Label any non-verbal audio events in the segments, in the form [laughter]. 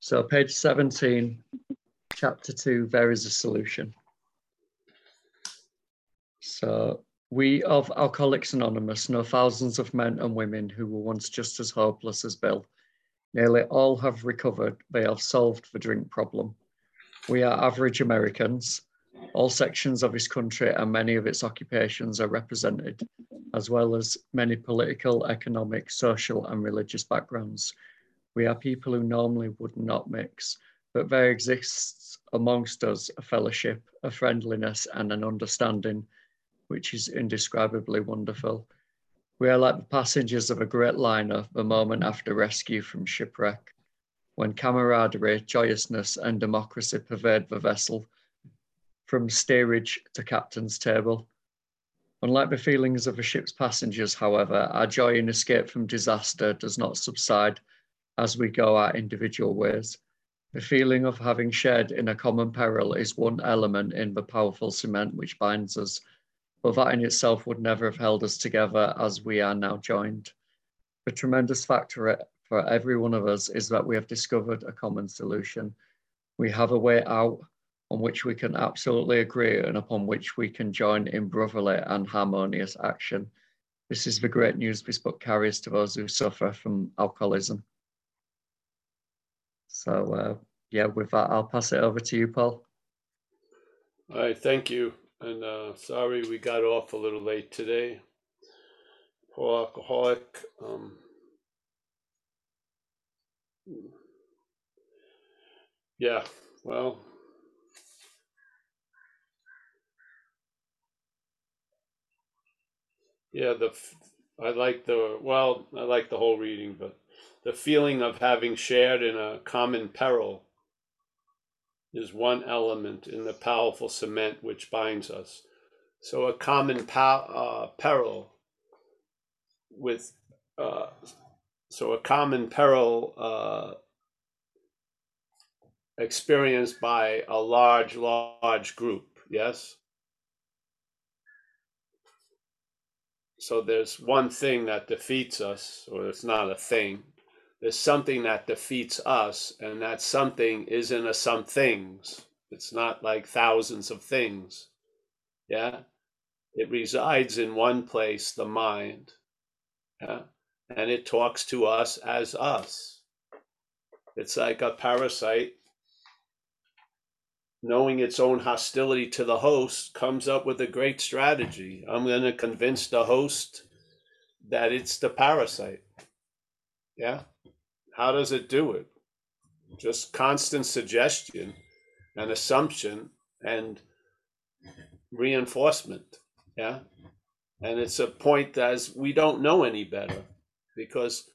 So, page 17, chapter 2, there is a solution. So, we of Alcoholics Anonymous know thousands of men and women who were once just as hopeless as Bill. Nearly all have recovered, they have solved the drink problem. We are average Americans. All sections of his country and many of its occupations are represented, as well as many political, economic, social, and religious backgrounds. We are people who normally would not mix, but there exists amongst us a fellowship, a friendliness, and an understanding which is indescribably wonderful. We are like the passengers of a great liner the moment after rescue from shipwreck, when camaraderie, joyousness, and democracy pervade the vessel from steerage to captain's table. Unlike the feelings of a ship's passengers, however, our joy in escape from disaster does not subside as we go our individual ways. The feeling of having shared in a common peril is one element in the powerful cement which binds us, but that in itself would never have held us together as we are now joined. The tremendous factor for every one of us is that we have discovered a common solution. We have a way out on which we can absolutely agree and upon which we can join in brotherly and harmonious action. This is the great news this book carries to those who suffer from alcoholism. So, uh, yeah, with that, I'll pass it over to you, Paul. All right, thank you. And uh, sorry we got off a little late today. Poor alcoholic. Um, yeah, well, Yeah, the I like the well, I like the whole reading, but the feeling of having shared in a common peril is one element in the powerful cement which binds us. So a common uh, peril with uh, so a common peril uh, experienced by a large, large group. Yes. So there's one thing that defeats us, or it's not a thing. There's something that defeats us, and that something isn't a some things. It's not like thousands of things. Yeah? It resides in one place, the mind. Yeah? And it talks to us as us. It's like a parasite knowing its own hostility to the host, comes up with a great strategy. I'm going to convince the host that it's the parasite. Yeah. How does it do it? Just constant suggestion and assumption and reinforcement. Yeah. And it's a point as we don't know any better because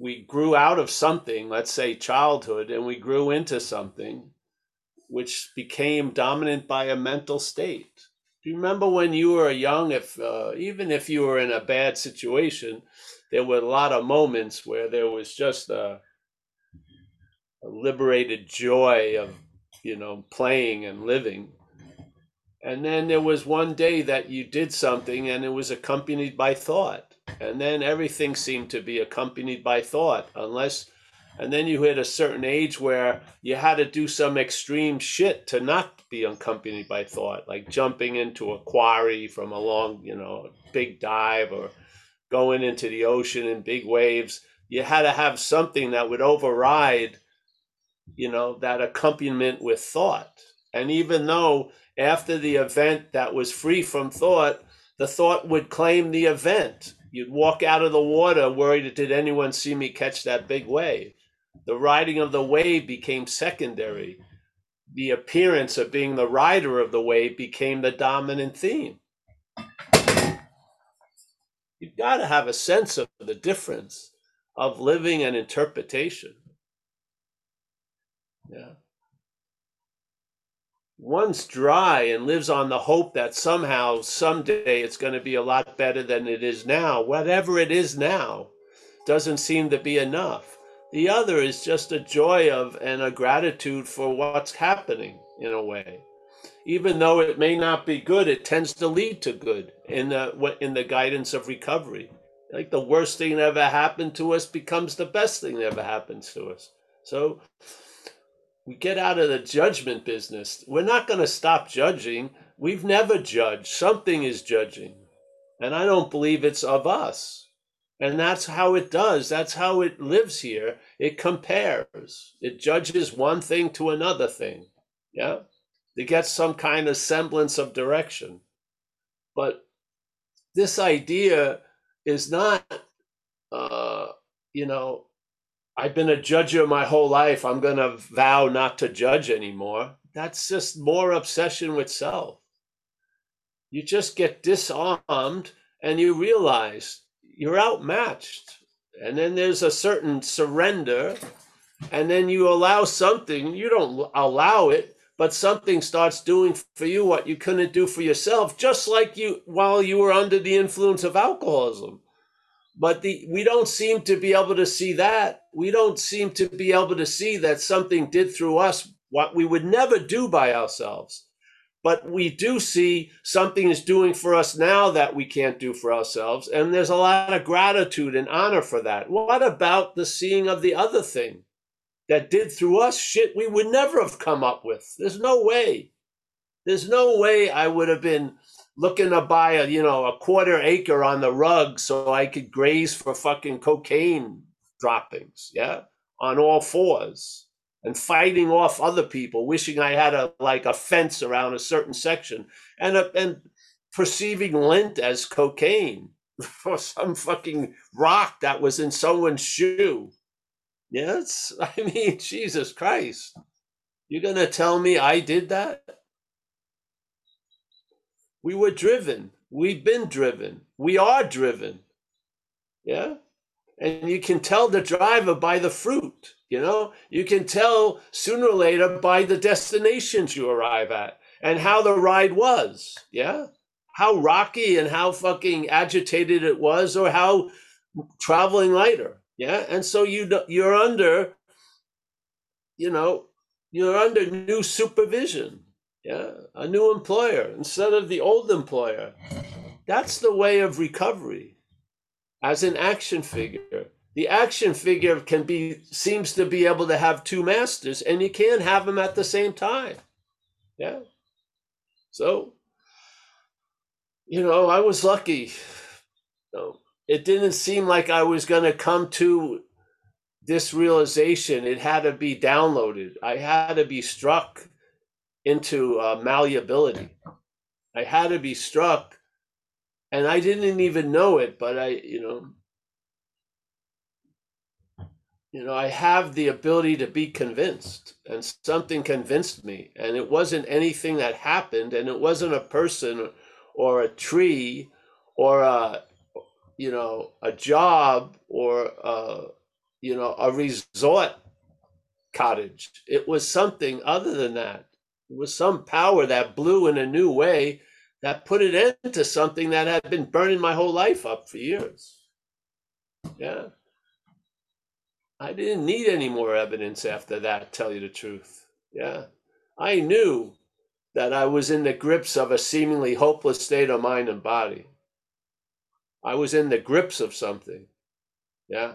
we grew out of something, let's say childhood, and we grew into something which became dominant by a mental state. Do you remember when you were young? If uh, even if you were in a bad situation, there were a lot of moments where there was just a, a liberated joy of you know playing and living. And then there was one day that you did something and it was accompanied by thought. And then everything seemed to be accompanied by thought, unless and then you hit a certain age where you had to do some extreme shit to not be accompanied by thought, like jumping into a quarry from a long, you know, big dive or going into the ocean in big waves. You had to have something that would override, you know, that accompaniment with thought. And even though after the event that was free from thought, the thought would claim the event. You'd walk out of the water worried, did anyone see me catch that big wave? The riding of the wave became secondary. The appearance of being the rider of the wave became the dominant theme. You've got to have a sense of the difference of living and interpretation. Yeah. One's dry and lives on the hope that somehow, someday, it's going to be a lot better than it is now. Whatever it is now doesn't seem to be enough. The other is just a joy of and a gratitude for what's happening in a way. Even though it may not be good, it tends to lead to good in the in the guidance of recovery. Like the worst thing that ever happened to us becomes the best thing that ever happens to us. So we get out of the judgment business. We're not going to stop judging. We've never judged. Something is judging. And I don't believe it's of us. And that's how it does. That's how it lives here. It compares, it judges one thing to another thing. Yeah. It gets some kind of semblance of direction. But this idea is not, uh, you know, I've been a judger my whole life. I'm going to vow not to judge anymore. That's just more obsession with self. You just get disarmed and you realize you're outmatched. And then there's a certain surrender. And then you allow something, you don't allow it, but something starts doing for you what you couldn't do for yourself, just like you while you were under the influence of alcoholism but the we don't seem to be able to see that we don't seem to be able to see that something did through us what we would never do by ourselves but we do see something is doing for us now that we can't do for ourselves and there's a lot of gratitude and honor for that. What about the seeing of the other thing that did through us shit we would never have come up with? There's no way. There's no way i would have been looking to buy a you know a quarter acre on the rug so I could graze for fucking cocaine droppings, yeah, on all fours and fighting off other people, wishing I had a like a fence around a certain section and a, and perceiving lint as cocaine [laughs] or some fucking rock that was in someone's shoe. Yes, [laughs] I mean Jesus Christ. You're to tell me I did that? We were driven. We've been driven. We are driven. Yeah. And you can tell the driver by the fruit, you know, you can tell sooner or later by the destinations you arrive at and how the ride was. Yeah. How rocky and how fucking agitated it was, or how traveling lighter. Yeah. And so you, you're under, you know, you're under new supervision yeah, a new employer instead of the old employer. That's the way of recovery as an action figure. The action figure can be seems to be able to have two masters, and you can't have them at the same time. Yeah. So, you know, I was lucky. No, it didn't seem like I was going to come to this realization. It had to be downloaded. I had to be struck into uh, malleability. I had to be struck, and I didn't even know it, but I, you know, you know, I have the ability to be convinced, and something convinced me, and it wasn't anything that happened, and it wasn't a person or a tree or a, you know, a job or a, you know, a resort cottage. It was something other than that it was some power that blew in a new way that put it into something that had been burning my whole life up for years. Yeah. I didn't need any more evidence after that, tell you the truth. Yeah. I knew that I was in the grips of a seemingly hopeless state of mind and body. I was in the grips of something. Yeah.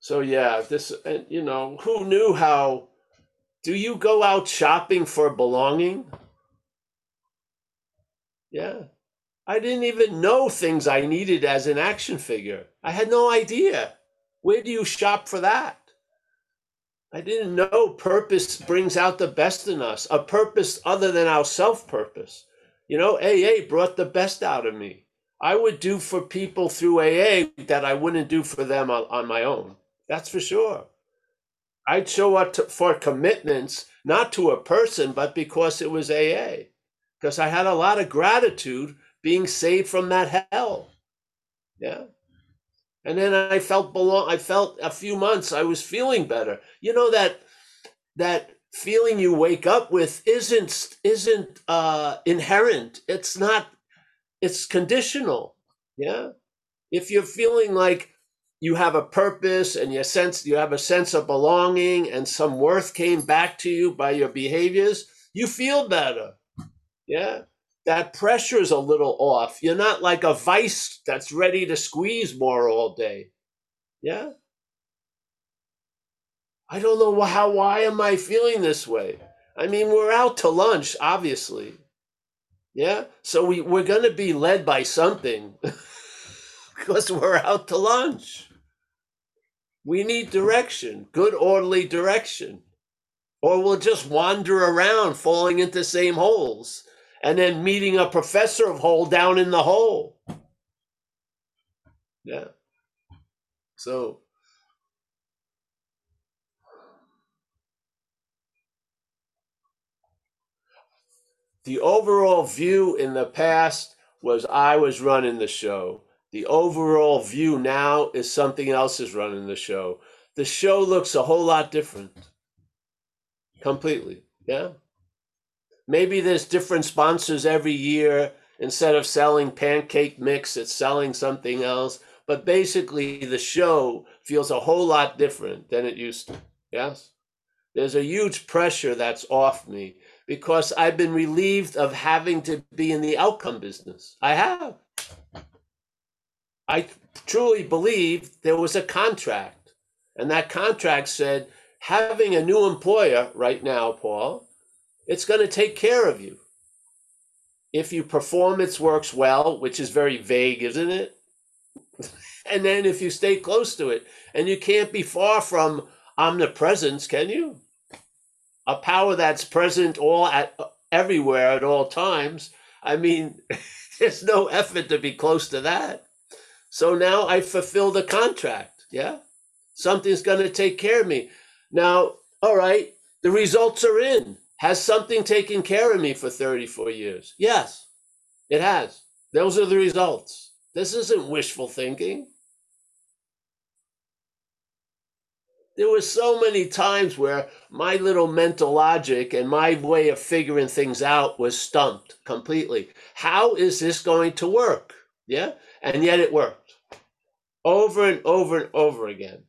So yeah, this and you know, who knew how do you go out shopping for belonging? Yeah. I didn't even know things I needed as an action figure. I had no idea. Where do you shop for that? I didn't know purpose brings out the best in us, a purpose other than our self purpose. You know, AA brought the best out of me. I would do for people through AA that I wouldn't do for them on, my own. That's for sure. I'd show up to, for commitments, not to a person, but because it was AA. Because I had a lot of gratitude being saved from that hell. Yeah. And then I felt belong I felt a few months I was feeling better. You know that that feeling you wake up with isn't isn't uh inherent. It's not it's conditional. Yeah. If you're feeling like you have a purpose and you sense you have a sense of belonging and some worth came back to you by your behaviors, you feel better. Yeah. that pressure is a little off. You're not like a vice that's ready to squeeze more all day. Yeah? I don't know how, why am I feeling this way? I mean, we're out to lunch, obviously. Yeah? So we, we're going to be led by something [laughs] because we're out to lunch. We need direction, good, orderly direction. Or we'll just wander around falling into same holes and then meeting a professor of hole down in the hole. Yeah. So the overall view in the past was I was running the show. The overall view now is something else is running the show. The show looks a whole lot different. Completely. Yeah. Maybe there's different sponsors every year. Instead of selling pancake mix, it's selling something else. But basically, the show feels a whole lot different than it used to. Yes? There's a huge pressure that's off me because I've been relieved of having to be in the outcome business. I have. I truly believe there was a contract, and that contract said having a new employer right now, Paul, it's going to take care of you. If you perform performance works well, which is very vague, isn't it? [laughs] and then if you stay close to it, and you can't be far from omnipresence, can you? A power that's present all at everywhere at all times. I mean, [laughs] there's no effort to be close to that. So now I fulfill the contract. Yeah. Something's going to take care of me. Now, all right, the results are in. Has something taken care of me for 34 years? Yes, it has. Those are the results. This isn't wishful thinking. There were so many times where my little mental logic and my way of figuring things out was stumped completely. How is this going to work? Yeah? And yet it worked over and over and over again.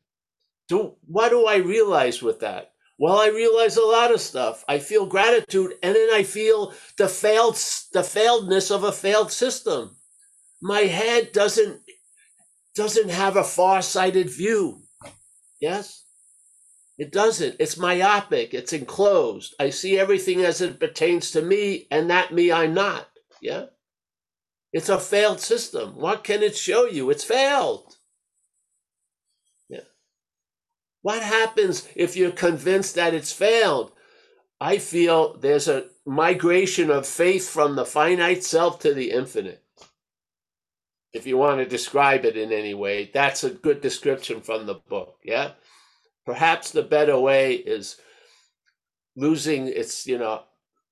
Do, what do I realize with that? Well, I realize a lot of stuff. I feel gratitude, and then I feel the failed the failedness of a failed system. My head doesn't doesn't have a far-sighted view. Yes? It doesn't. It's myopic. It's enclosed. I see everything as it pertains to me, and that me I'm not. Yeah? It's a failed system. What can it show you? It's failed. What happens if you're convinced that it's failed? I feel there's a migration of faith from the finite self to the infinite. If you want to describe it in any way, that's a good description from the book. Yeah. Perhaps the better way is losing its, you know,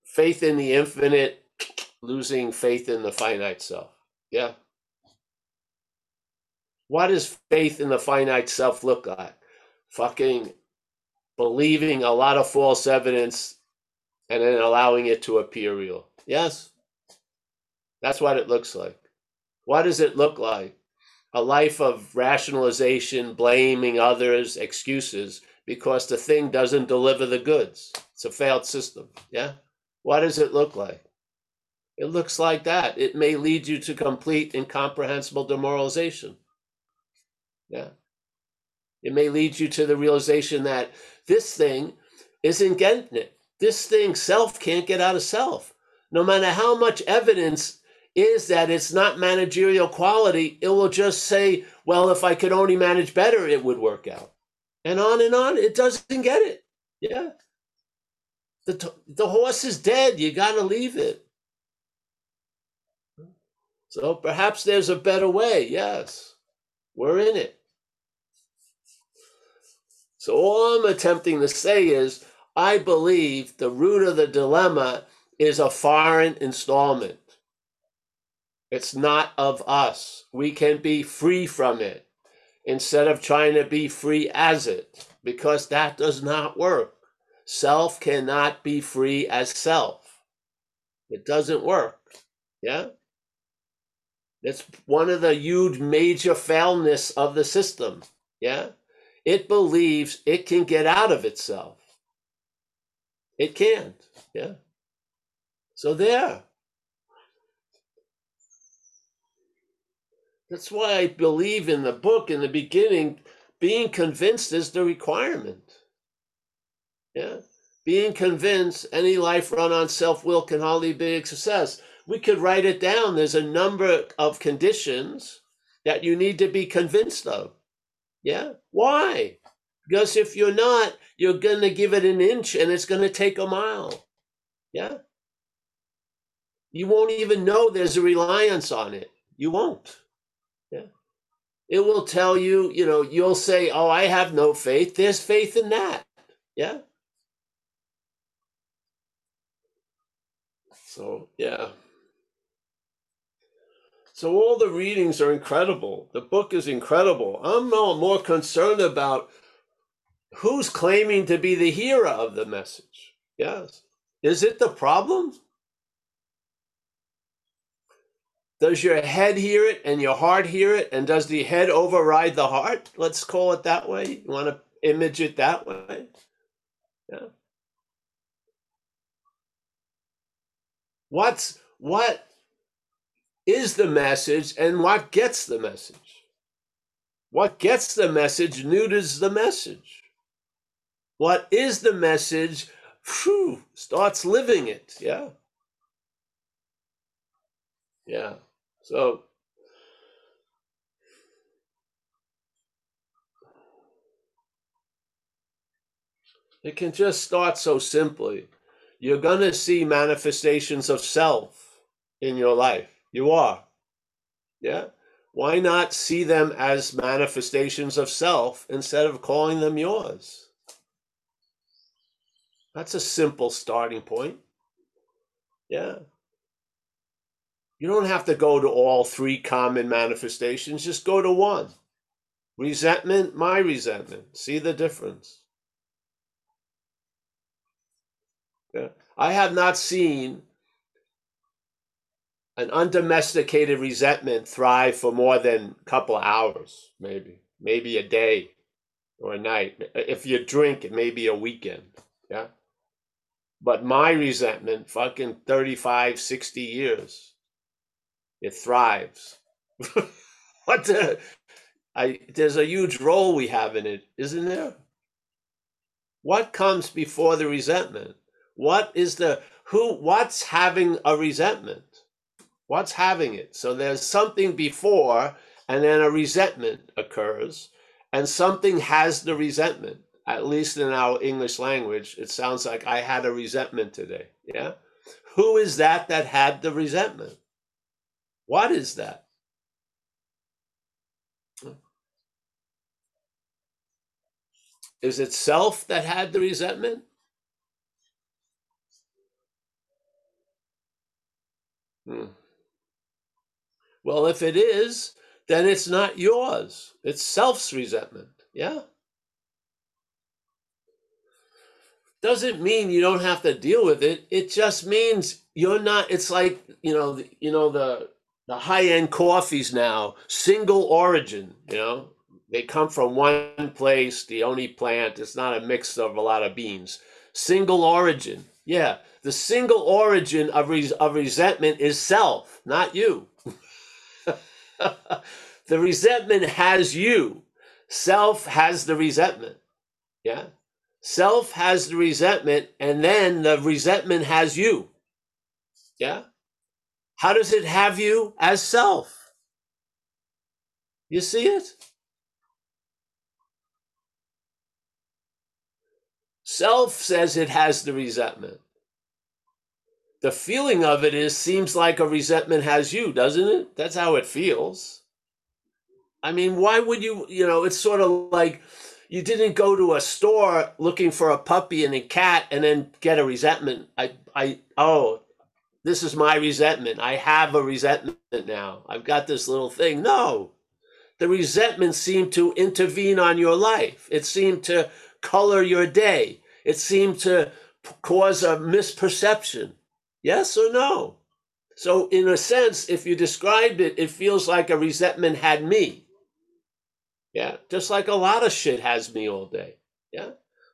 faith in the infinite, losing faith in the finite self. Yeah. What does faith in the finite self look like? Fucking believing a lot of false evidence and then allowing it to appear real. Yes? That's what it looks like. What does it look like? A life of rationalization, blaming others, excuses, because the thing doesn't deliver the goods. It's a failed system. Yeah? What does it look like? It looks like that. It may lead you to complete incomprehensible demoralization. Yeah. It may lead you to the realization that this thing isn't getting it. This thing, self, can't get out of self. No matter how much evidence is that it's not managerial quality, it will just say, well, if I could only manage better, it would work out. And on and on, it doesn't get it. Yeah. The, the horse is dead. You got to leave it. So perhaps there's a better way. Yes. We're in it. So all I'm attempting to say is I believe the root of the dilemma is a foreign installment. It's not of us. We can be free from it instead of trying to be free as it, because that does not work. Self cannot be free as self. It doesn't work. Yeah? It's one of the huge major failness of the system. Yeah? It believes it can get out of itself. It can't. Yeah. So there. That's why I believe in the book in the beginning, being convinced is the requirement. Yeah. Being convinced any life run on self will can hardly be a success. We could write it down. There's a number of conditions that you need to be convinced of. Yeah. Why? Because if you're not, you're going to give it an inch and it's going to take a mile. Yeah. You won't even know there's a reliance on it. You won't. Yeah. It will tell you, you know, you'll say, oh, I have no faith. There's faith in that. Yeah. So, yeah. So all the readings are incredible. The book is incredible. I'm more concerned about who's claiming to be the hero of the message. Yes. Is it the problem? Does your head hear it and your heart hear it? And does the head override the heart? Let's call it that way. You want to image it that way? Yeah. What's what is the message and what gets the message? What gets the message neuters the message. What is the message? Whew, starts living it. Yeah. Yeah. So it can just start so simply. You're going to see manifestations of self in your life. You are. Yeah. Why not see them as manifestations of self instead of calling them yours? That's a simple starting point. Yeah. You don't have to go to all three common manifestations, just go to one. Resentment, my resentment. See the difference. Yeah. I have not seen an undomesticated resentment thrive for more than a couple hours, maybe, maybe a day or a night. If you drink, it may be a weekend. Yeah. But my resentment, fucking 35, 60 years it thrives. [laughs] what the, I there's a huge role we have in it, isn't there? What comes before the resentment? What is the who what's having a resentment? What's having it? So there's something before and then a resentment occurs and something has the resentment. At least in our English language, it sounds like I had a resentment today. Yeah? Who is that that had the resentment? What is that? Is it self that had the resentment? Hmm. Well, if it is, then it's not yours. It's self's resentment. Yeah? Doesn't mean you don't have to deal with it. It just means you're not it's like, you know, you know the the high end coffees now, single origin, you know, they come from one place, the only plant, it's not a mix of a lot of beans. Single origin. Yeah, the single origin of, res- of resentment is self, not you. [laughs] the resentment has you. Self has the resentment. Yeah. Self has the resentment, and then the resentment has you. Yeah. How does it have you as self? You see it? Self says it has the resentment. The feeling of it is seems like a resentment has you, doesn't it? That's how it feels. I mean, why would you, you know, it's sort of like you didn't go to a store looking for a puppy and a cat and then get a resentment. I I oh, this is my resentment. I have a resentment now. I've got this little thing. No. The resentment seemed to intervene on your life. It seemed to color your day. It seemed to cause a misperception. Yes or no? So, in a sense, if you described it, it feels like a resentment had me. Yeah, just like a lot of shit has me all day. Yeah.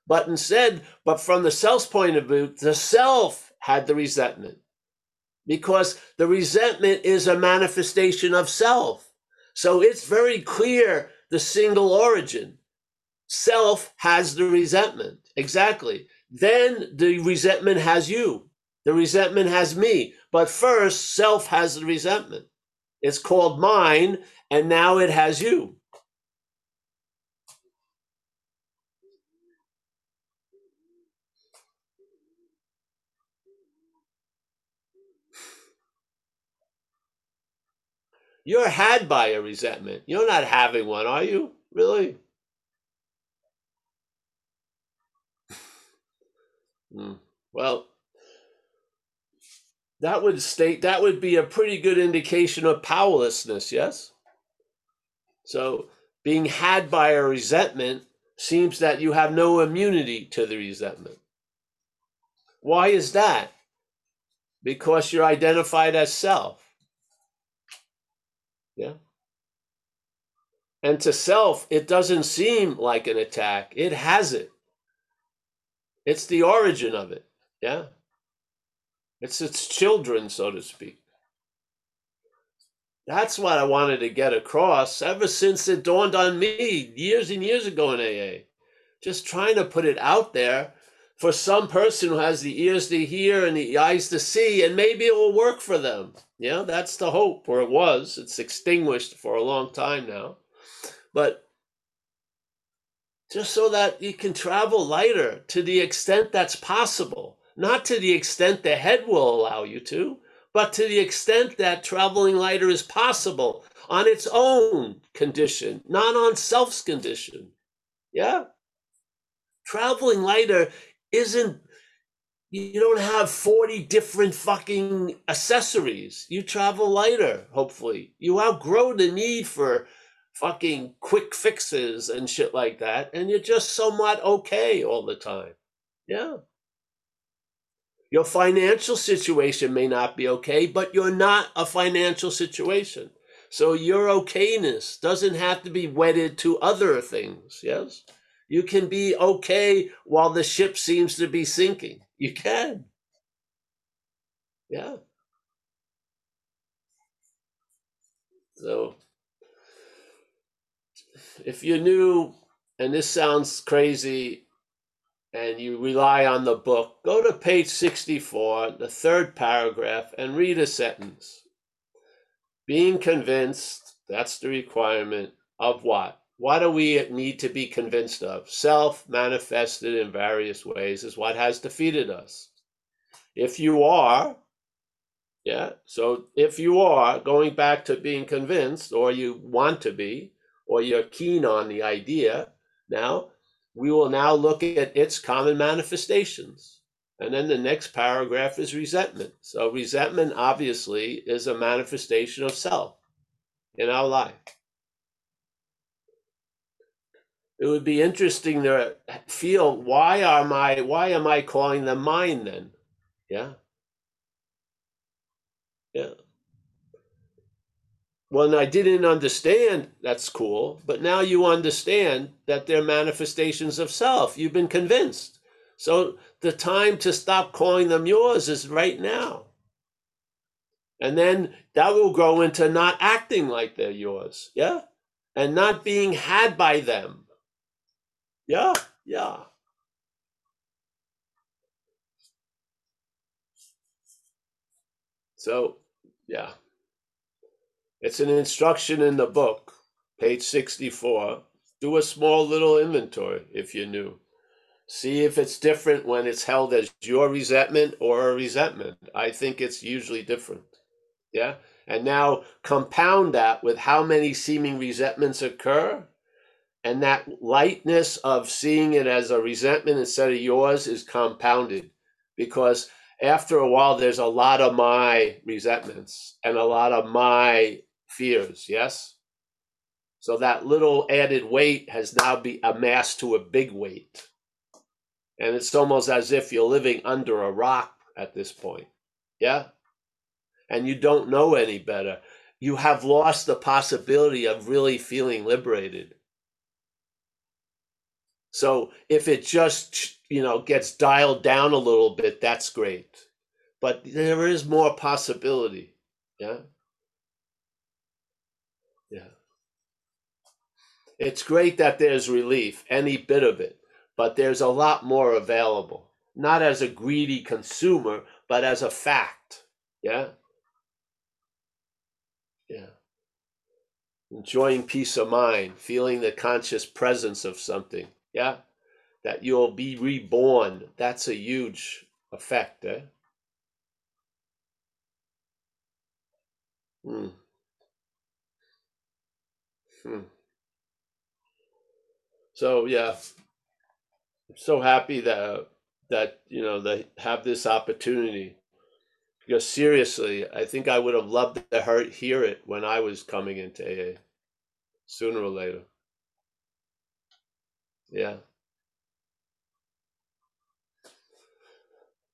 But instead, but from the self's point of view, the self had the resentment because the resentment is a manifestation of self. So it's very clear the single origin. Self has the resentment. Exactly. Then the resentment has you. The resentment has me. But first, self has the resentment. It's called mine, and now it has you. You're had by a resentment. You're not having one, are you? Really? [laughs] Hmm. Well, that would state that would be a pretty good indication of powerlessness, yes? So, being had by a resentment seems that you have no immunity to the resentment. Why is that? Because you're identified as self. Yeah. And to self, it doesn't seem like an attack. It has it. It's the origin of it. Yeah. It's its children, so to speak. That's what I wanted to get across ever since it dawned on me years and years ago in AA. Just trying to put it out there for some person who has the ears to hear and the eyes to see, and maybe it will work for them. Yeah, that's the hope, or it was. It's extinguished for a long time now. But just so that you can travel lighter to the extent that's possible not to the extent the head will allow you to, but to the extent that traveling lighter is possible on its own condition, not on self's condition. Yeah? Traveling lighter isn't, you don't have 40 different fucking accessories. You travel lighter, hopefully. You outgrow the need for fucking quick fixes and shit like that, and you're just somewhat okay all the time. Yeah. Your financial situation may not be okay, but you're not a financial situation. So your okayness doesn't have to be wedded to other things. Yes? You can be okay while the ship seems to be sinking. You can. Yeah. So if you knew, and this sounds crazy, and you rely on the book, go to page 64, the third paragraph, and read a sentence. Being convinced, that's the requirement of what? What do we need to be convinced of? Self manifested in various ways is what has defeated us. If you are, yeah, so if you are going back to being convinced, or you want to be, or you're keen on the idea, now we will now look at its common manifestations. And then the next paragraph is resentment. So, resentment obviously is a manifestation of self in our life. It would be interesting to feel why am I why am I calling them mine then? Yeah. Yeah when I didn't understand, that's cool. But now you understand that they're manifestations of self. You've been convinced. So the time to stop calling them yours is right now. And then that will grow into not acting like they're yours. Yeah. And not being had by them. Yeah. Yeah. So, yeah. It's an instruction in the book, page 64. Do a small little inventory if you're new. See if it's different when it's held as your resentment or a resentment. I think it's usually different. Yeah? And now compound that with how many seeming resentments occur. And that lightness of seeing it as a resentment instead of yours is compounded because after a while, there's a lot of my resentments and a lot of my fears, yes? So that little added weight has now be amassed to a big weight. And it's almost as if you're living under a rock at this point. Yeah? And you don't know any better. You have lost the possibility of really feeling liberated. So if it just, you know, gets dialed down a little bit, that's great. But there is more possibility. Yeah? Yeah. It's great that there's relief, any bit of it, but there's a lot more available. Not as a greedy consumer, but as a fact. Yeah? Yeah. Enjoying peace of mind, feeling the conscious presence of something. Yeah? That you'll be reborn. That's a huge effect, eh? Hmm. Hmm. So yeah, I'm so happy that that you know they have this opportunity. Because seriously, I think I would have loved to hear, it when I was coming into AA, sooner or later. Yeah.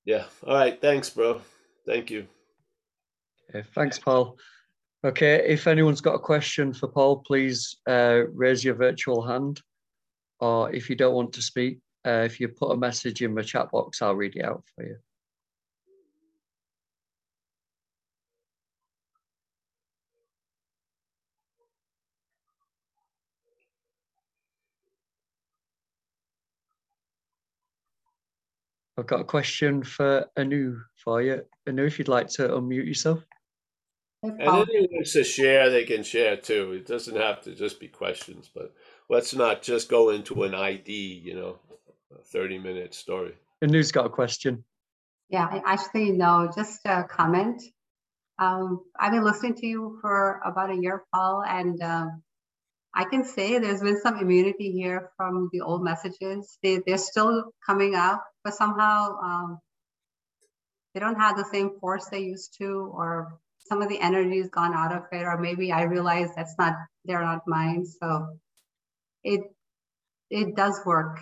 Yeah. All right. Thanks, bro. Thank you. Okay, thanks, Paul. Okay, if anyone's got a question for Paul, please uh, raise your virtual hand. Or if you don't want to speak, uh, if you put a message in the chat box, I'll read it out for you. I've got a question for Anu for you. Anu, if you'd like to unmute yourself. And anyone wants to share, they can share too. It doesn't have to just be questions, but let's not just go into an ID, you know, a 30 minute story. Anu's got a question. Yeah, I actually no, just a comment. Um, I've been listening to you for about a year, Paul, and um, I can say there's been some immunity here from the old messages. They, they're still coming up, but somehow um, they don't have the same force they used to, or some of the energy has gone out of it, or maybe I realize that's not, they're not mine. So it, it does work.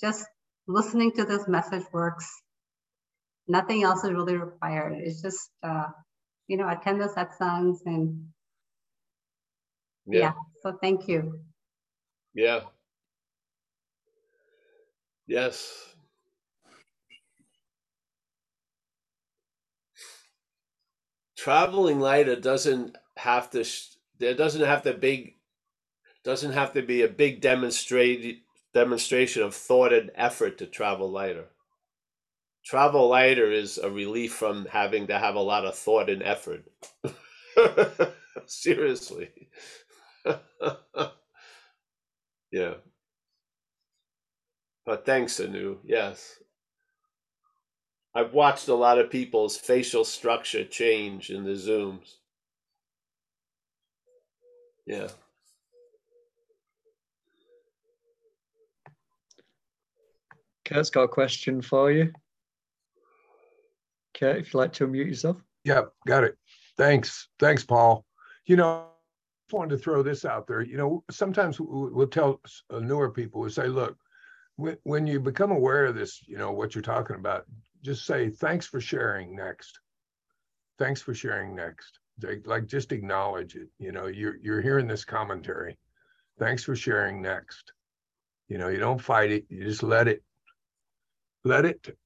Just listening to this message works. Nothing else is really required. It's just, uh, you know, attend the satsangs and yeah. yeah. So thank you. Yeah. Yes. Traveling lighter doesn't have to. There doesn't have to big. Doesn't have to be a big demonstrate demonstration of thought and effort to travel lighter. Travel lighter is a relief from having to have a lot of thought and effort. [laughs] Seriously. [laughs] yeah. But thanks, Anu. Yes. I've watched a lot of people's facial structure change in the Zooms. Yeah. Kurt's got a question for you. Kurt, if you'd like to unmute yourself. Yeah, got it. Thanks. Thanks, Paul. You know, I wanted to throw this out there. You know, sometimes we'll tell uh, newer people, we say, look, when, you become aware of this, you know, what you're talking about, just say, thanks for sharing next. Thanks for sharing next. Like, like just acknowledge it. You know, you're, you're hearing this commentary. Thanks for sharing next. You know, you don't fight it. You just let it, let it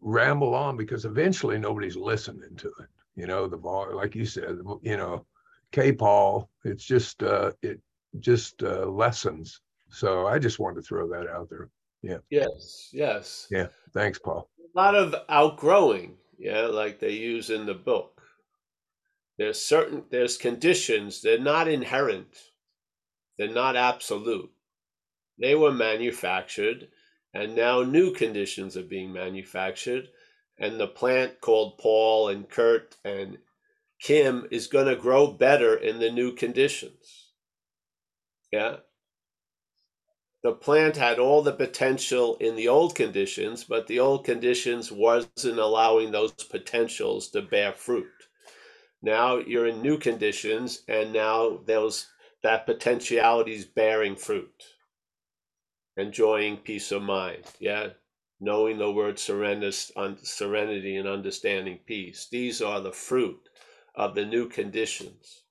ramble on because eventually nobody's listening to it. You know, the bar, like you said, you know, K-Paul. It's just uh, it just uh, lessons. So I just wanted to throw that out there. Yeah. Yes. Yes. Yeah. Thanks, Paul. A lot of outgrowing. Yeah, like they use in the book. There's certain there's conditions. They're not inherent. They're not absolute. They were manufactured, and now new conditions are being manufactured. And the plant called Paul and Kurt and Kim is going to grow better in the new conditions. Yeah. The plant had all the potential in the old conditions, but the old conditions wasn't allowing those potentials to bear fruit. Now you're in new conditions, and now those that potentiality is bearing fruit. Enjoying peace of mind. Yeah. Knowing the word serenity and understanding peace. These are the fruit of the new conditions.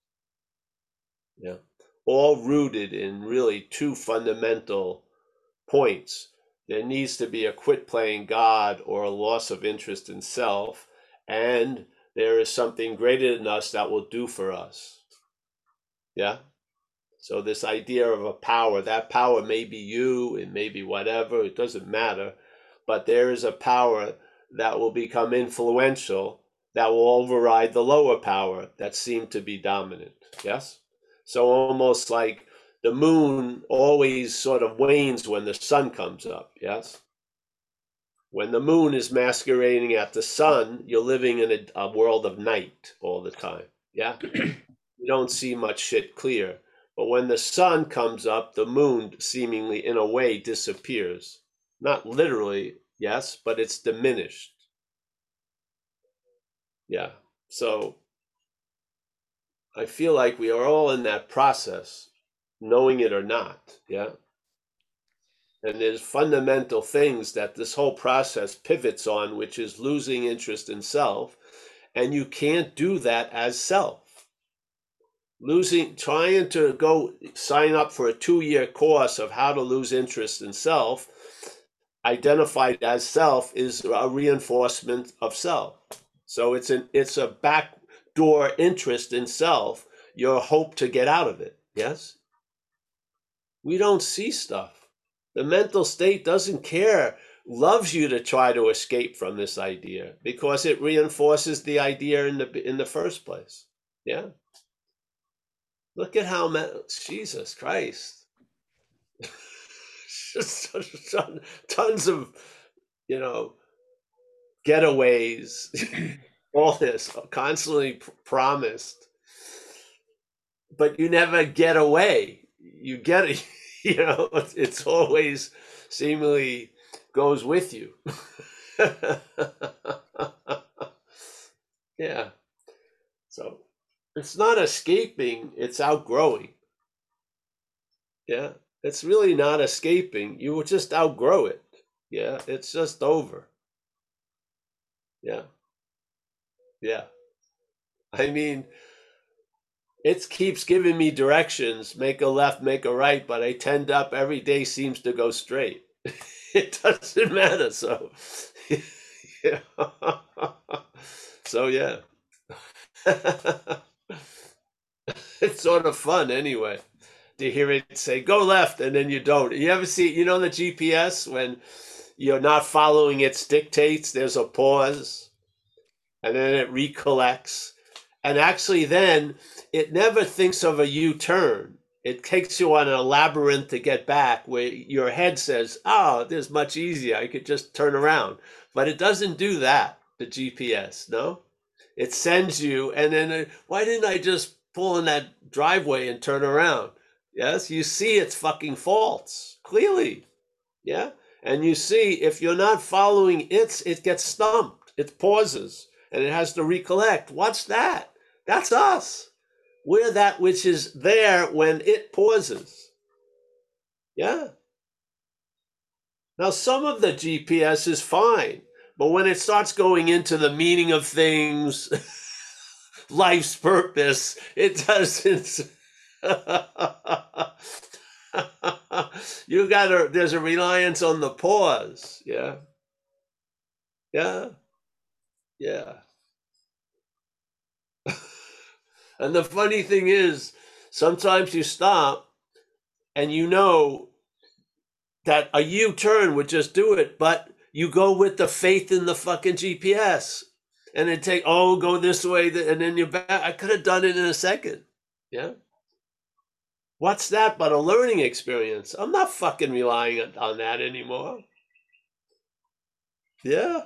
Yeah. All rooted in really two fundamental points. There needs to be a quit playing God or a loss of interest in self, and there is something greater than us that will do for us. Yeah? So, this idea of a power, that power may be you, it may be whatever, it doesn't matter, but there is a power that will become influential that will override the lower power that seemed to be dominant. Yes? So, almost like the moon always sort of wanes when the sun comes up. Yes? When the moon is masquerading at the sun, you're living in a, a world of night all the time. Yeah? [clears throat] you don't see much shit clear. But when the sun comes up, the moon seemingly, in a way, disappears. Not literally, yes, but it's diminished. Yeah. So I feel like we are all in that process, knowing it or not. Yeah. And there's fundamental things that this whole process pivots on, which is losing interest in self. And you can't do that as self. Losing, trying to go sign up for a two year course of how to lose interest in self, identified as self, is a reinforcement of self. So it's an it's a backdoor interest in self, your hope to get out of it. Yes? We don't see stuff. The mental state doesn't care, loves you to try to escape from this idea because it reinforces the idea in the in the first place. Yeah. Look at how many, Jesus Christ. [laughs] Just tons of, you know, getaways, [clears throat] all this constantly promised, but you never get away. You get it. [laughs] you know, it's always seemingly goes with you. [laughs] yeah. So it's not escaping, it's outgrowing. Yeah. It's really not escaping. You will just outgrow it. Yeah. It's just over. Yeah. Yeah. I mean, it keeps giving me directions make a left make a right but i tend up every day seems to go straight [laughs] it doesn't matter so [laughs] yeah. [laughs] so yeah [laughs] it's sort of fun anyway to hear it say go left and then you don't you ever see you know the gps when you're not following its dictates there's a pause and then it recollects and actually then it never thinks of a U-turn. It takes you on a labyrinth to get back where your head says, oh, this is much easier. I could just turn around. But it doesn't do that, the GPS, no? It sends you, and then uh, why didn't I just pull in that driveway and turn around? Yes, you see its fucking faults clearly. Yeah. And you see if you're not following its, it gets stumped. It pauses and it has to recollect. What's that? That's us. We're that which is there when it pauses. Yeah. Now, some of the GPS is fine, but when it starts going into the meaning of things, [laughs] life's purpose, it doesn't. [laughs] you got to, there's a reliance on the pause. Yeah. Yeah. Yeah. [laughs] And the funny thing is, sometimes you stop and you know that a U turn would just do it, but you go with the faith in the fucking GPS and then take, oh, go this way, and then you're back. I could have done it in a second. Yeah. What's that but a learning experience? I'm not fucking relying on that anymore. Yeah.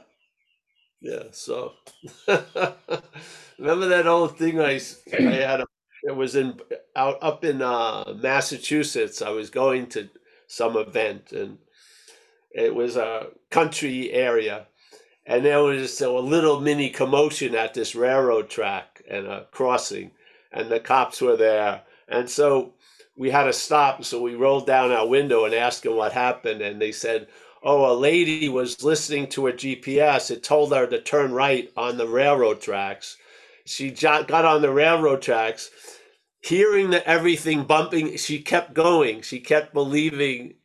Yeah. So. [laughs] Remember that old thing I, I had? It was in out up in uh, Massachusetts. I was going to some event, and it was a country area, and there was a little mini commotion at this railroad track and a crossing, and the cops were there, and so we had to stop. So we rolled down our window and asked them what happened, and they said, "Oh, a lady was listening to a GPS. It told her to turn right on the railroad tracks." She got on the railroad tracks, hearing the everything bumping. She kept going. She kept believing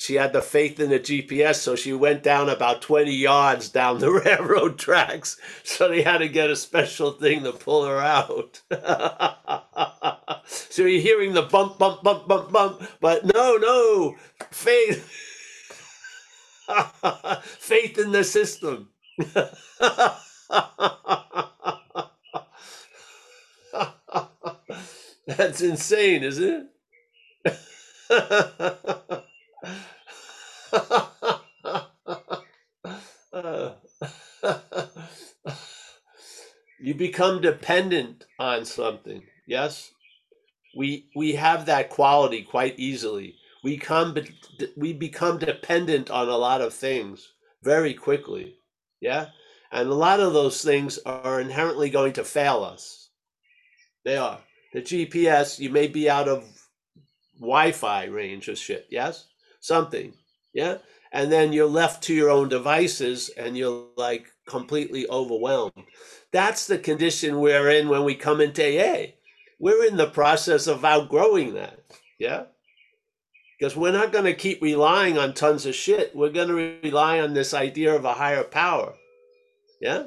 she had the faith in the GPS, so she went down about 20 yards down the [laughs] railroad tracks. So they had to get a special thing to pull her out. [laughs] so you're hearing the bump, bump, bump, bump, bump, but no, no, faith. [laughs] faith in the system. That's insane, isn't it? [laughs] you become dependent on something. Yes, we we have that quality quite easily. We come we become dependent on a lot of things very quickly. Yeah, and a lot of those things are inherently going to fail us. They are. The GPS, you may be out of Wi-Fi range of shit. Yes, something yeah. And then you're left to your own devices and you're like completely overwhelmed. That's the condition we're in when we come into AA. We're in the process of outgrowing that. Yeah. Because we're not going to keep relying on tons of shit. We're going to rely on this idea of a higher power. Yeah.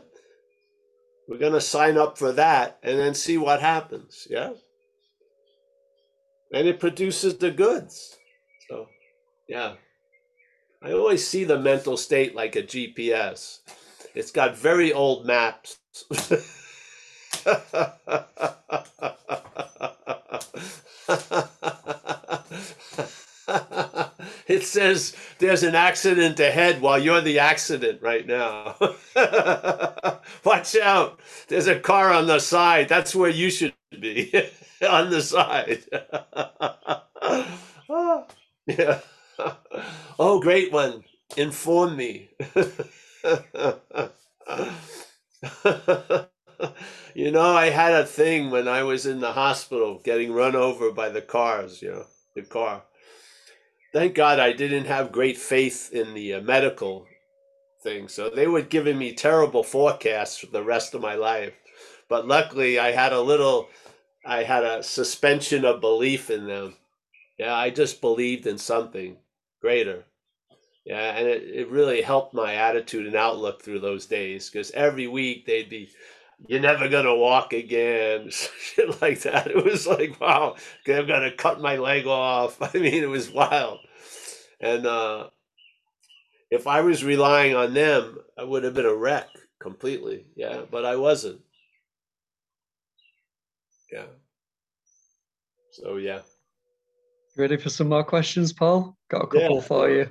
We're going to sign up for that and then see what happens. Yeah. And it produces the goods. So, yeah. I always see the mental state like a GPS. It's got very old maps. [laughs] it says there's an accident ahead while you're the accident right now. [laughs] Watch out. There's a car on the side. That's where you should be [laughs] on the side. Ah. yeah. [laughs] oh, great one. Inform me. [laughs] you know, I had a thing when I was in the hospital getting run over by the cars, you know, the car. Thank God I didn't have great faith in the uh, medical thing. So they were giving me terrible forecasts for the rest of my life. But luckily, I had a little, I had a suspension of belief in them. Yeah, I just believed in something greater. Yeah, and it, it really helped my attitude and outlook through those days because every week they'd be, you're never gonna walk again, [laughs] shit like that. It was like, wow, I'm gonna cut my leg off. [laughs] I mean, it was wild. And uh, if I was relying on them, I would have been a wreck completely. Yeah, but I wasn't. Yeah. So yeah. Ready for some more questions, Paul? Got a couple yeah. for you.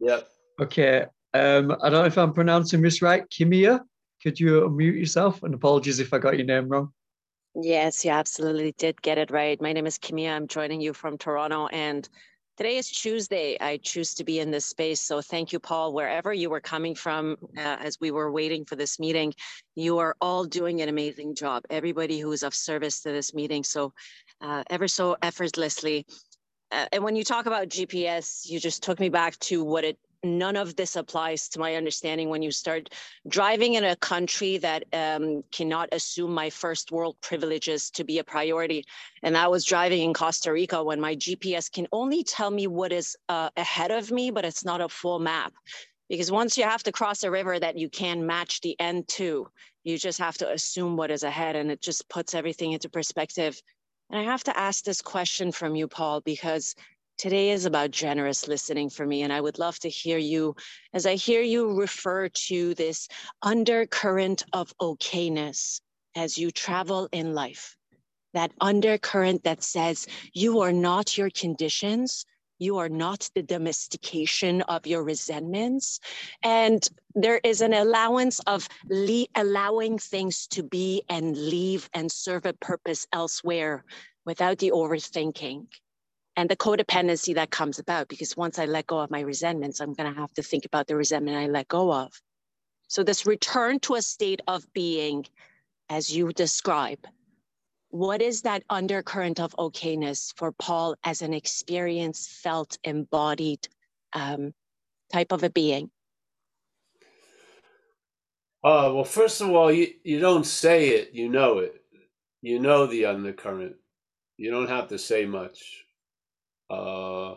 Yep. Okay. Um, I don't know if I'm pronouncing this right. Kimia, could you unmute yourself? And apologies if I got your name wrong. Yes, you absolutely did get it right. My name is Kimia. I'm joining you from Toronto, and today is Tuesday. I choose to be in this space. So thank you, Paul, wherever you were coming from uh, as we were waiting for this meeting. You are all doing an amazing job. Everybody who is of service to this meeting. So uh, ever so effortlessly and when you talk about GPS, you just took me back to what it none of this applies to my understanding when you start driving in a country that um, cannot assume my first world privileges to be a priority. And I was driving in Costa Rica when my GPS can only tell me what is uh, ahead of me, but it's not a full map. Because once you have to cross a river that you can match the end to, you just have to assume what is ahead and it just puts everything into perspective and I have to ask this question from you, Paul, because today is about generous listening for me. And I would love to hear you as I hear you refer to this undercurrent of okayness as you travel in life. That undercurrent that says you are not your conditions, you are not the domestication of your resentments. And there is an allowance of le- allowing things to be and leave and serve a purpose elsewhere without the overthinking and the codependency that comes about. Because once I let go of my resentments, I'm going to have to think about the resentment I let go of. So, this return to a state of being, as you describe, what is that undercurrent of okayness for Paul as an experienced, felt, embodied um, type of a being? Uh, well, first of all, you, you don't say it, you know it. You know the undercurrent. You don't have to say much. Uh,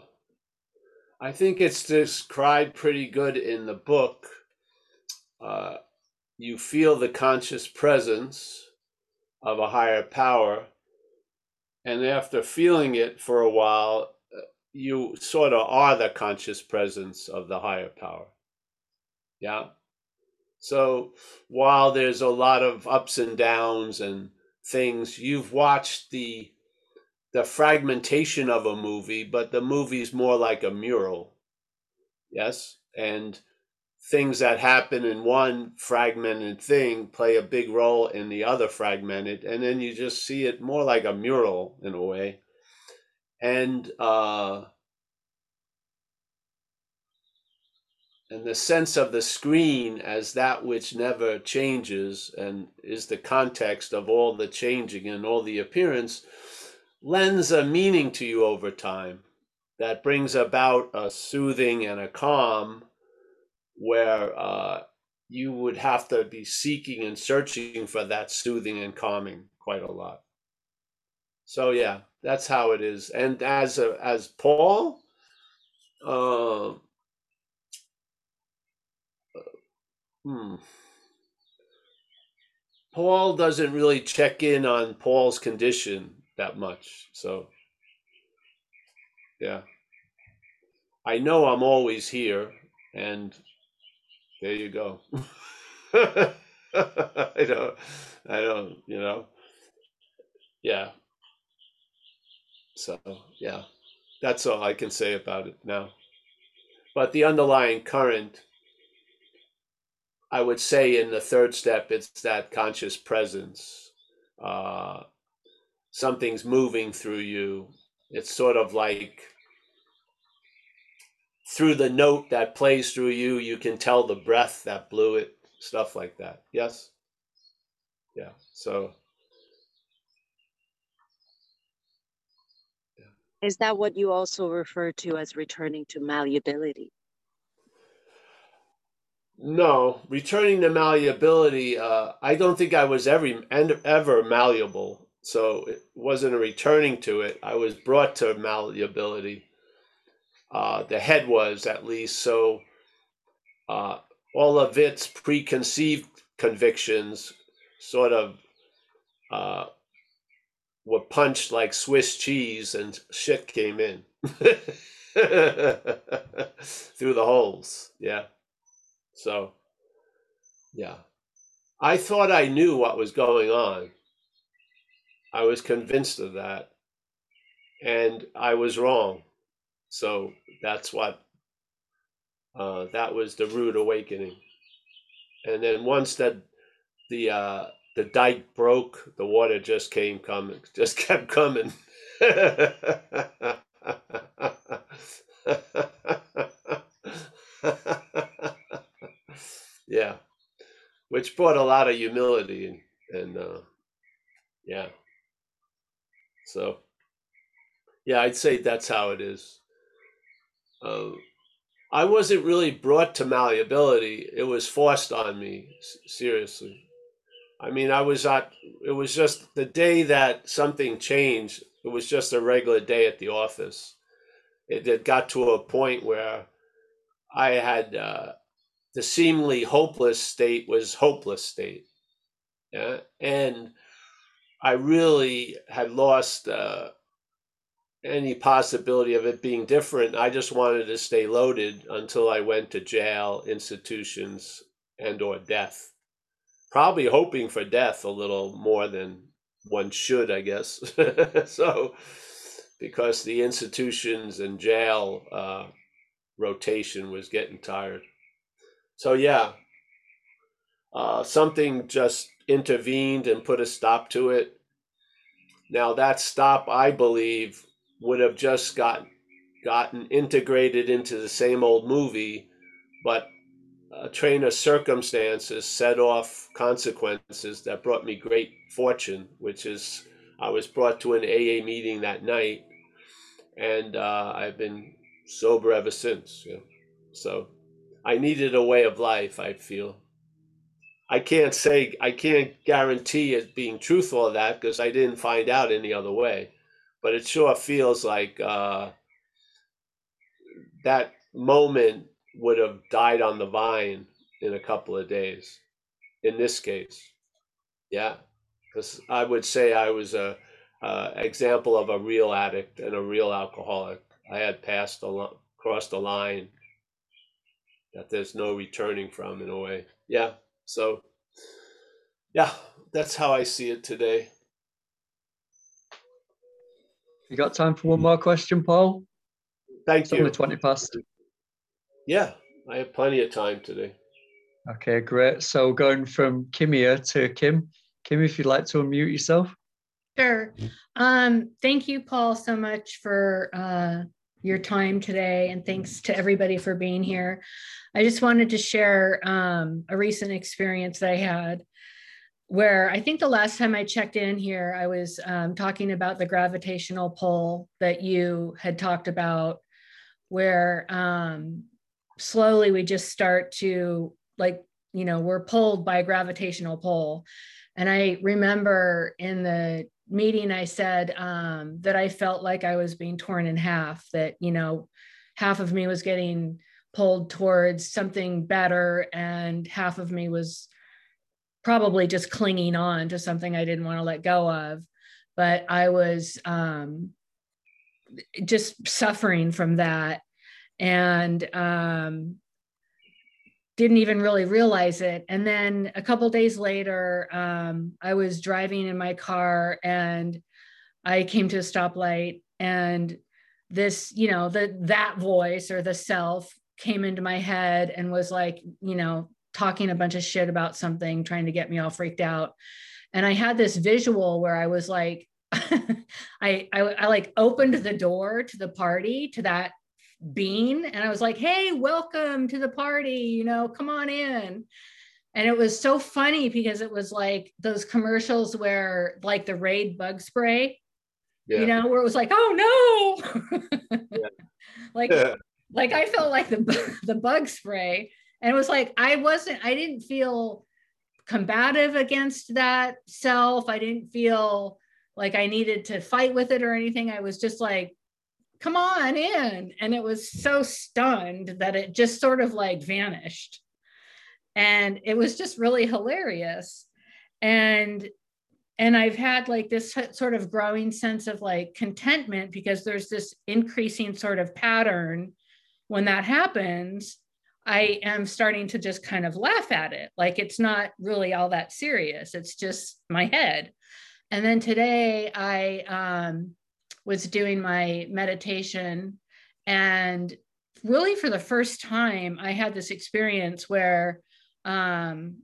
I think it's described pretty good in the book. Uh, you feel the conscious presence of a higher power, and after feeling it for a while, you sort of are the conscious presence of the higher power. Yeah. So while there's a lot of ups and downs and things, you've watched the the fragmentation of a movie, but the movie's more like a mural. Yes? And things that happen in one fragmented thing play a big role in the other fragmented, and then you just see it more like a mural in a way. And uh and the sense of the screen as that which never changes and is the context of all the changing and all the appearance lends a meaning to you over time that brings about a soothing and a calm where uh, you would have to be seeking and searching for that soothing and calming quite a lot. So yeah, that's how it is. And as a, as Paul, uh, Hmm. Paul doesn't really check in on Paul's condition that much. So, yeah. I know I'm always here, and there you go. [laughs] I don't, I don't, you know. Yeah. So, yeah. That's all I can say about it now. But the underlying current I would say in the third step, it's that conscious presence. Uh, something's moving through you. It's sort of like through the note that plays through you, you can tell the breath that blew it, stuff like that. Yes? Yeah. So. Yeah. Is that what you also refer to as returning to malleability? No, returning to malleability. Uh, I don't think I was ever ever malleable, so it wasn't a returning to it. I was brought to malleability. Uh, the head was at least so. Uh, all of its preconceived convictions sort of uh, were punched like Swiss cheese, and shit came in [laughs] through the holes. Yeah. So, yeah. I thought I knew what was going on. I was convinced of that. And I was wrong. So that's what, uh, that was the rude awakening. And then once that the, uh, the dike broke, the water just came coming, [laughs] just kept coming. [laughs] yeah, which brought a lot of humility and, and uh, yeah. So, yeah, I'd say that's how it is. Uh, I wasn't really brought to malleability; it was forced on me. Seriously, I mean, I was at. It was just the day that something changed. It was just a regular day at the office. It, got to a point where I had uh, the seemingly hopeless state was hopeless state. Yeah? And I really had lost uh, any possibility of it being different. I just wanted to stay loaded until I went to jail, institutions, and or death. Probably hoping for death a little more than one should, I guess. [laughs] so, because the institutions and jail uh, rotation was getting tired. So yeah, uh, something just intervened and put a stop to it. Now that stop, I believe, would have just got gotten integrated into the same old movie, but a train of circumstances set off consequences that brought me great fortune, which is I was brought to an AA meeting that night, and uh, I've been sober ever since. You know? So I needed a way of life, I feel. I can't say, I can't guarantee it being truthful of that because I didn't find out any other way. But it sure feels like uh, that moment would have died on the vine in a couple of days. In this case, yeah, because I would say I was a, a example of a real addict and a real alcoholic. I had passed a crossed a line that there's no returning from in a way. Yeah. So, yeah, that's how I see it today. You got time for one more question, Paul? Thank It's you. only 20 past. Yeah, I have plenty of time today. Okay, great. So going from Kimia to Kim. Kim, if you'd like to unmute yourself. Sure. Um, thank you, Paul, so much for uh, your time today, and thanks to everybody for being here. I just wanted to share um, a recent experience that I had where I think the last time I checked in here, I was um, talking about the gravitational pull that you had talked about, where um, slowly we just start to, like, you know, we're pulled by a gravitational pull. And I remember in the meeting, I said um, that I felt like I was being torn in half, that, you know, half of me was getting pulled towards something better, and half of me was probably just clinging on to something I didn't want to let go of. But I was um, just suffering from that and um, didn't even really realize it. And then a couple days later, um, I was driving in my car and I came to a stoplight and this, you know, the that voice or the self came into my head and was like, you know, talking a bunch of shit about something, trying to get me all freaked out. And I had this visual where I was like, [laughs] I, I, I like opened the door to the party to that bean and I was like, hey, welcome to the party, you know, come on in. And it was so funny because it was like those commercials where like the Raid bug spray, Yeah. you know, where it was like, oh no. Yeah. [laughs] like Yeah. like I felt like the [laughs] the bug spray, and it was like I wasn't, I didn't feel combative against that self. I didn't feel like I needed to fight with it or anything. I was just like, come on in, and it was so stunned that it just sort of like vanished, and it was just really hilarious, and and I've had like this sort of growing sense of like contentment because there's this increasing sort of pattern when that happens, I am starting to just kind of laugh at it. Like it's not really all that serious. It's just my head. And then today I um, was doing my meditation, and really for the first time, I had this experience where um,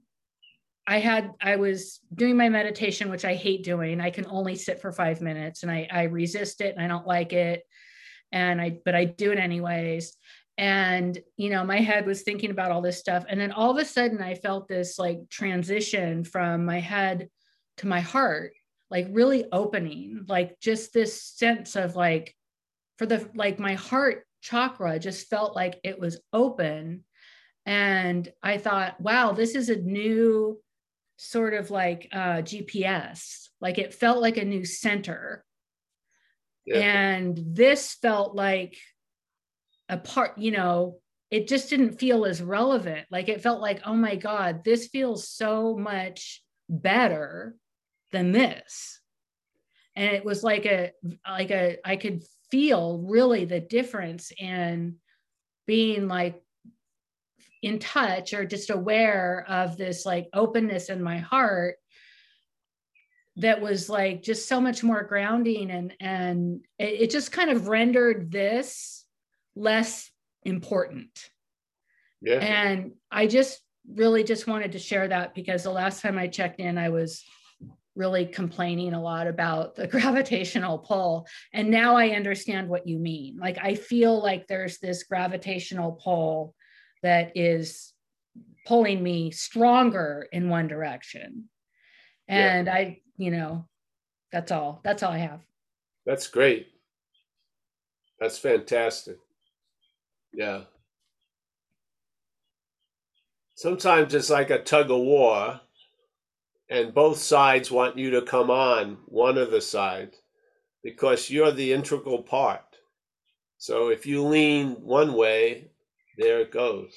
I had I was doing my meditation, which I hate doing. I can only sit for five minutes, and I, I resist it, and I don't like it and I but I do it anyways. And you know, my head was thinking about all this stuff, and then all of a sudden, I felt this like transition from my head to my heart, like really opening, like just this sense of like, for the like my heart chakra just felt like it was open, and I thought, wow, this is a new sort of like uh, GPS. Like it felt like a new center Yeah. and this felt like a part you know it just didn't feel as relevant. Like it felt like oh my god this feels so much better than this. And it was like a like a i could feel really the difference in being like in touch or just aware of this like openness in my heart that was like just so much more grounding and and it, it just kind of rendered this less important Yeah. and i just really just wanted to share that because the last time i checked in i was really complaining a lot about the [laughs] gravitational pull and now i understand what you mean like i feel like there's this gravitational pull that is pulling me stronger in one direction Yeah. and i you know that's all that's all i have That's great. That's fantastic. Yeah. Sometimes it's like a tug of war, and both sides want you to come on one of the sides because you're the integral part. So if you lean one way, there it goes.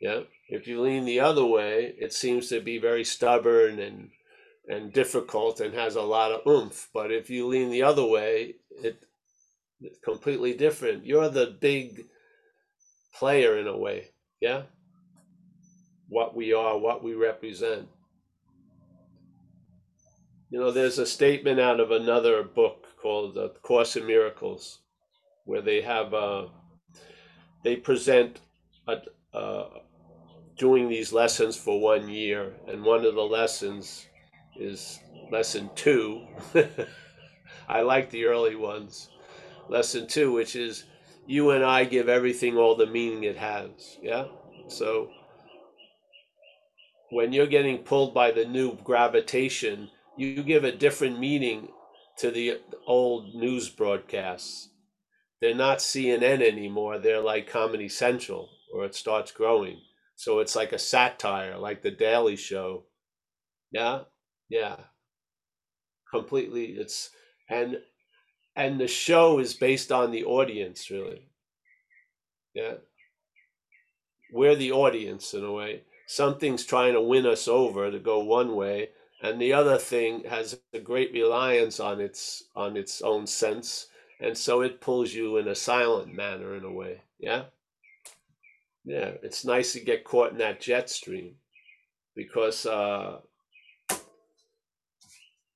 Yeah. If you lean the other way, it seems to be very stubborn and and difficult and has a lot of oomph. But if you lean the other way, it it's completely different. You're the big player in a way. Yeah. What we are, what we represent. You know, there's a statement out of another book called The Course in Miracles, where they have uh, they present a, uh, doing these lessons for one year, and one of the lessons is lesson two. [laughs] I like the early ones. Lesson two, which is you and I give everything all the meaning it has. Yeah. So when you're getting pulled by the new gravitation, you give a different meaning to the old news broadcasts. They're not CNN anymore. They're like Comedy Central, or it starts growing. So it's like a satire, like The Daily Show. Yeah, yeah. Completely. It's and and the show is based on the audience, really. Yeah. We're the audience in a way. Something's trying to win us over to go one way, and the other thing has a great reliance on its on its own sense and so it pulls you in a silent manner in a way yeah yeah it's nice to get caught in that jet stream because uh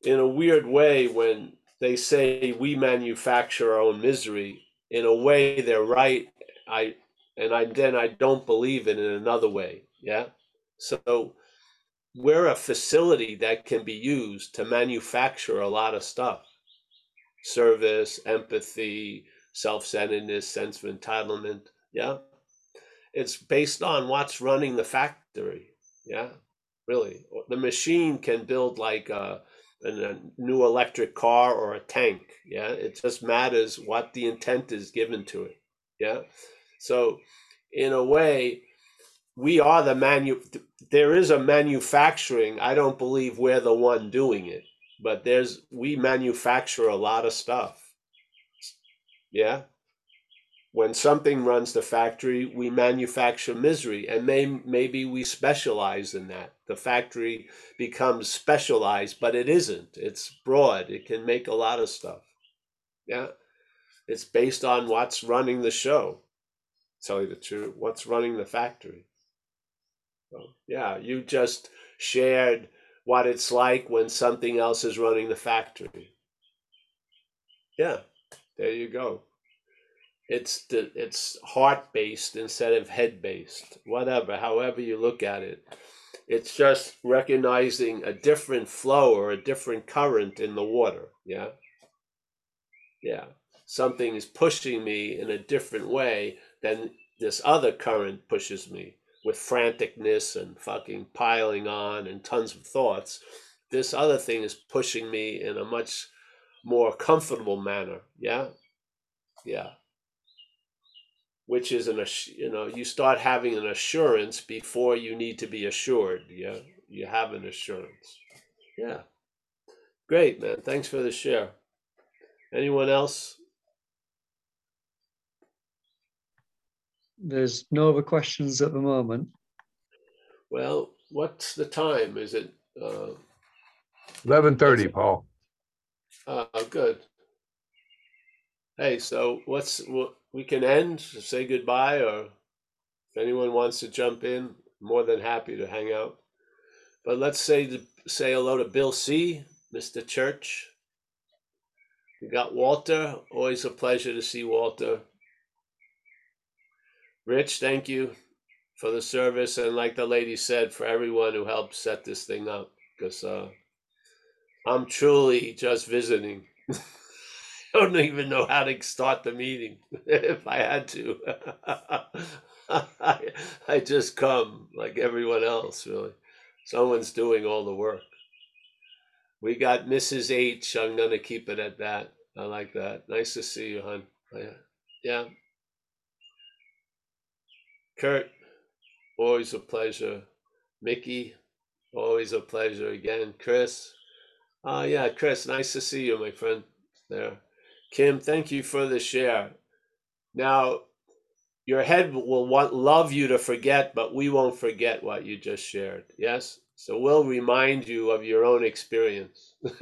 in a weird way when they say we manufacture our own misery in a way they're right. I and i then i don't believe it in another way. Yeah. So we're a facility that can be used to manufacture a lot of stuff. Service empathy self-centeredness sense of entitlement. Yeah. It's based on what's running the factory. Yeah. Really. The machine can build like a, a new electric car or a tank yeah? It just matters what the intent is given to it yeah? So in a way we are the manu there is a manufacturing i don't believe we're the one doing it but there's we manufacture a lot of stuff yeah when something runs the factory we manufacture misery and may, maybe we specialize in that. The factory becomes specialized but it isn't. It's broad. It can make a lot of stuff. Yeah. It's based on what's running the show. Tell you the truth what's running the factory. So, yeah, you just shared what it's like when something else is running the factory. Yeah, there you go. It's the it's heart based instead of head based. Whatever, however you look at it. It's just recognizing a different flow or a different current in the water. Yeah. Yeah. Something is pushing me in a different way than this other current pushes me with franticness and fucking piling on and tons of thoughts. This other thing is pushing me in a much more comfortable manner. Yeah. Yeah. Which is an, you know, you start having an assurance before you need to be assured. Yeah. You have an assurance. Yeah. Great, man. Thanks for the share. Anyone else? There's no other questions at the moment. Well, what's the time? Is it uh, eleven thirty, Paul? Uh, good. Hey, so what's what we can end? Say goodbye, or if anyone wants to jump in, more than happy to hang out. But let's say say hello to Bill C, Mr. Church. We got Walter. Always a pleasure to see Walter. Rich, thank you for the service. And like the lady said, for everyone who helped set this thing up, because uh, I'm truly just visiting. [laughs] I [laughs] don't even know how to start the meeting [laughs] if I had to. [laughs] I, I just come like everyone else, really. Someone's doing all the work. We got Mrs. H. I'm going to keep it at that. I like that. Nice to see you, hon. Yeah. Kurt, always a pleasure. Mickey, always a pleasure again. Chris, uh, yeah, Chris, nice to see you, my friend. There. Kim, thank you for the share. Now, your head will want love you to forget, but we won't forget what you just shared. Yes? So we'll remind you of your own experience. [laughs]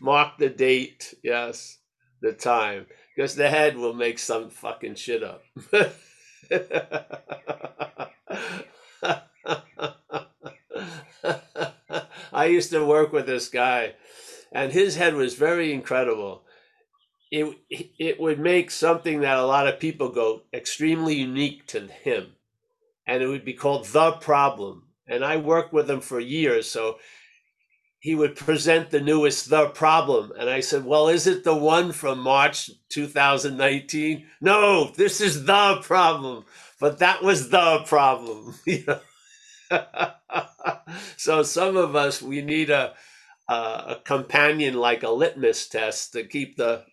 Mark the date, yes, the time. Because the head will make some fucking shit up. [laughs] [laughs] I used to work with this guy, and his head was very incredible. It it would make something that a lot of people go extremely unique to him, and it would be called the problem. And I worked with him for years, so he would present the newest the problem and i said well is it the one from march 2019 no this is the problem but that was the problem [laughs] [laughs] so some of us we need a a, companion like a litmus test to keep the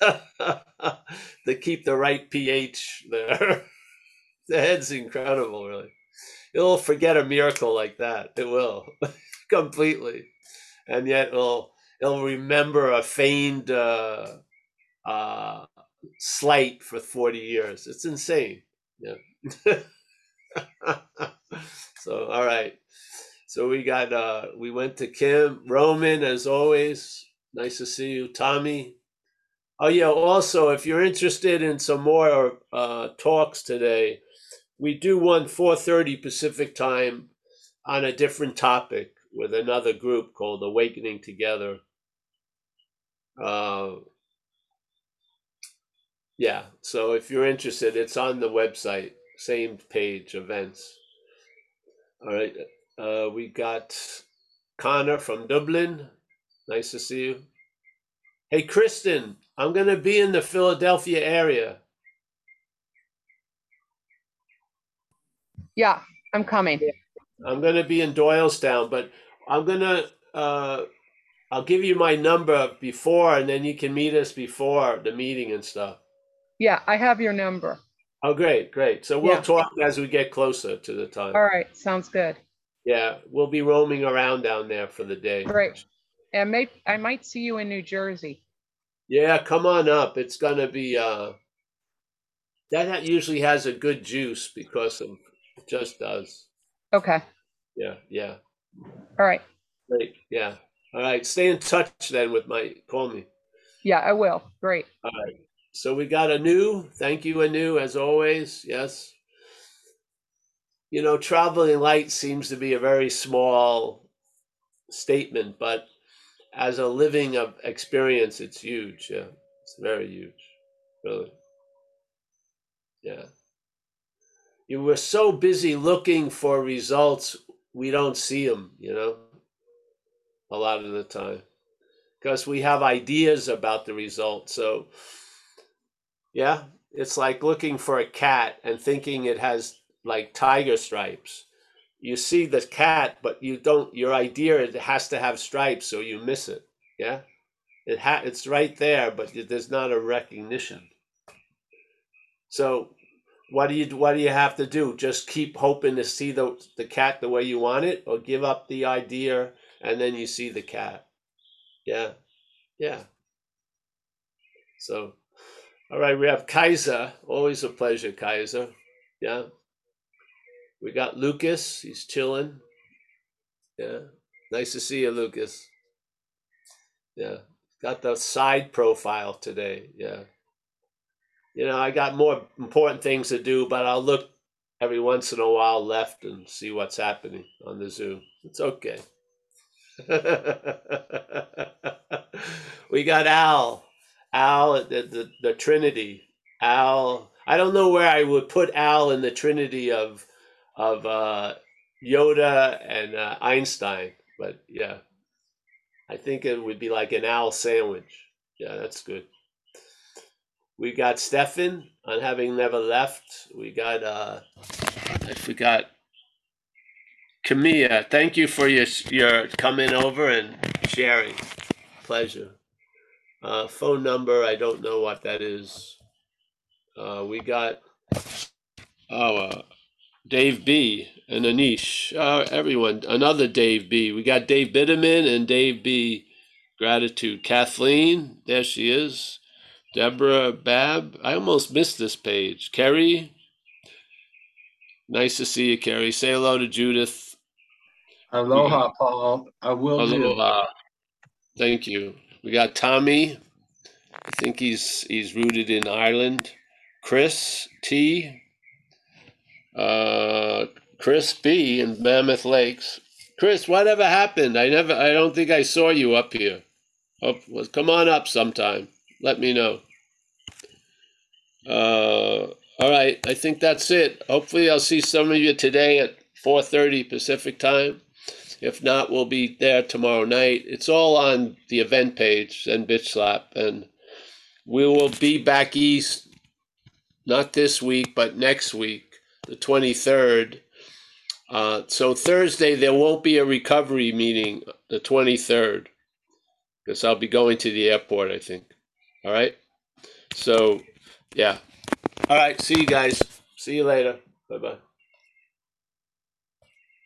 [laughs] to keep the right ph there [laughs] the head's incredible really it'll forget a miracle like that it will completely, and yet it'll it'll remember a feigned uh, uh, slight for forty years. It's insane. Yeah. [laughs] so all right. So we got uh we went to Kim Roman as always. Nice to see you, Tommy. Oh yeah. Also, if you're interested in some more uh, talks today, we do one 4:30 Pacific time on a different topic with another group called Awakening Together. Uh, yeah, so if you're interested, it's on the website, same page, events. All right, uh, we got Connor from Dublin. Nice to see you. Hey, Kristen, I'm going to be in the Philadelphia area. Yeah, I'm coming. I'm going to be in Doylestown, but I'm gonna uh, I'll give you my number before, and then you can meet us before the meeting and stuff. Yeah, I have your number. Oh, great, great. So we'll Yeah. talk as we get closer to the time. All right, sounds good. Yeah, we'll be roaming around down there for the day. Great. And may I might see you in New Jersey. Yeah, come on up. It's gonna be uh, that usually has a good juice because of it just does. Okay. Yeah, yeah, All right. great. Yeah. All right. Stay in touch then with my call me. Yeah, I will. Great. All right. So we got a new, Thank you, a new, as always. Yes. You know, traveling light seems to be a very small statement, but as a living of experience, it's huge. Yeah. It's very huge. Really. Yeah. You were so busy looking for results, we don't see them, you know, a lot of the time because we have ideas about the result. So, yeah, it's like looking for a cat and thinking it has like tiger stripes. You see the cat, but you don't. Your idea it has to have stripes, so you miss it. Yeah, it ha- It's right there, but there's not a recognition. So, what do you what do you have to do? Just keep hoping to see the the cat the way you want it, or give up the idea and then you see the cat. Yeah, yeah. So, all right, we have Kaiser. Always a pleasure, Kaiser. Yeah. We got Lucas. He's chilling. Yeah. Nice to see you, Lucas. Yeah. Got the side profile today. Yeah. You know, I got more important things to do, but I'll look every once in a while left and see what's happening on the Zoom. It's okay. [laughs] we got Al. Al, the, the, the Trinity. Al. I don't know where I would put Al in the Trinity of of uh, Yoda and uh, Einstein, but yeah, I think it would be like an Al sandwich. Yeah, that's good. We got Stefan on having never left. We got uh, I forgot Camilla. Thank you for your your coming over and sharing. Pleasure. Uh, phone number, I don't know what that is. Uh, we got oh uh, Dave B and Anish. Uh, everyone, another Dave B. We got Dave Bitterman and Dave B. Gratitude. Kathleen, there she is. Deborah Bab. I almost missed this page. Kerry. Nice to see you, Kerry. Say hello to Judith. Aloha, Paul. I will do. Aloha. Thank you. We got Tommy. I think he's he's rooted in Ireland. Chris T. Uh, Chris B. in Mammoth Lakes. Chris, whatever happened? I never. I don't think I saw you up here. Up, well, come on up sometime. Let me know. Uh, all right. I think that's it. Hopefully, I'll see some of you today at 4:30 Pacific time. If not, we'll be there tomorrow night. It's all on the event page and Bitch Slap, and we will be back east. Not this week, but next week, the 23rd. Uh, so Thursday there won't be a recovery meeting. The 23rd, because I'll be going to the airport. I think. All right. So, yeah. All right. See you guys. See you later. Bye bye.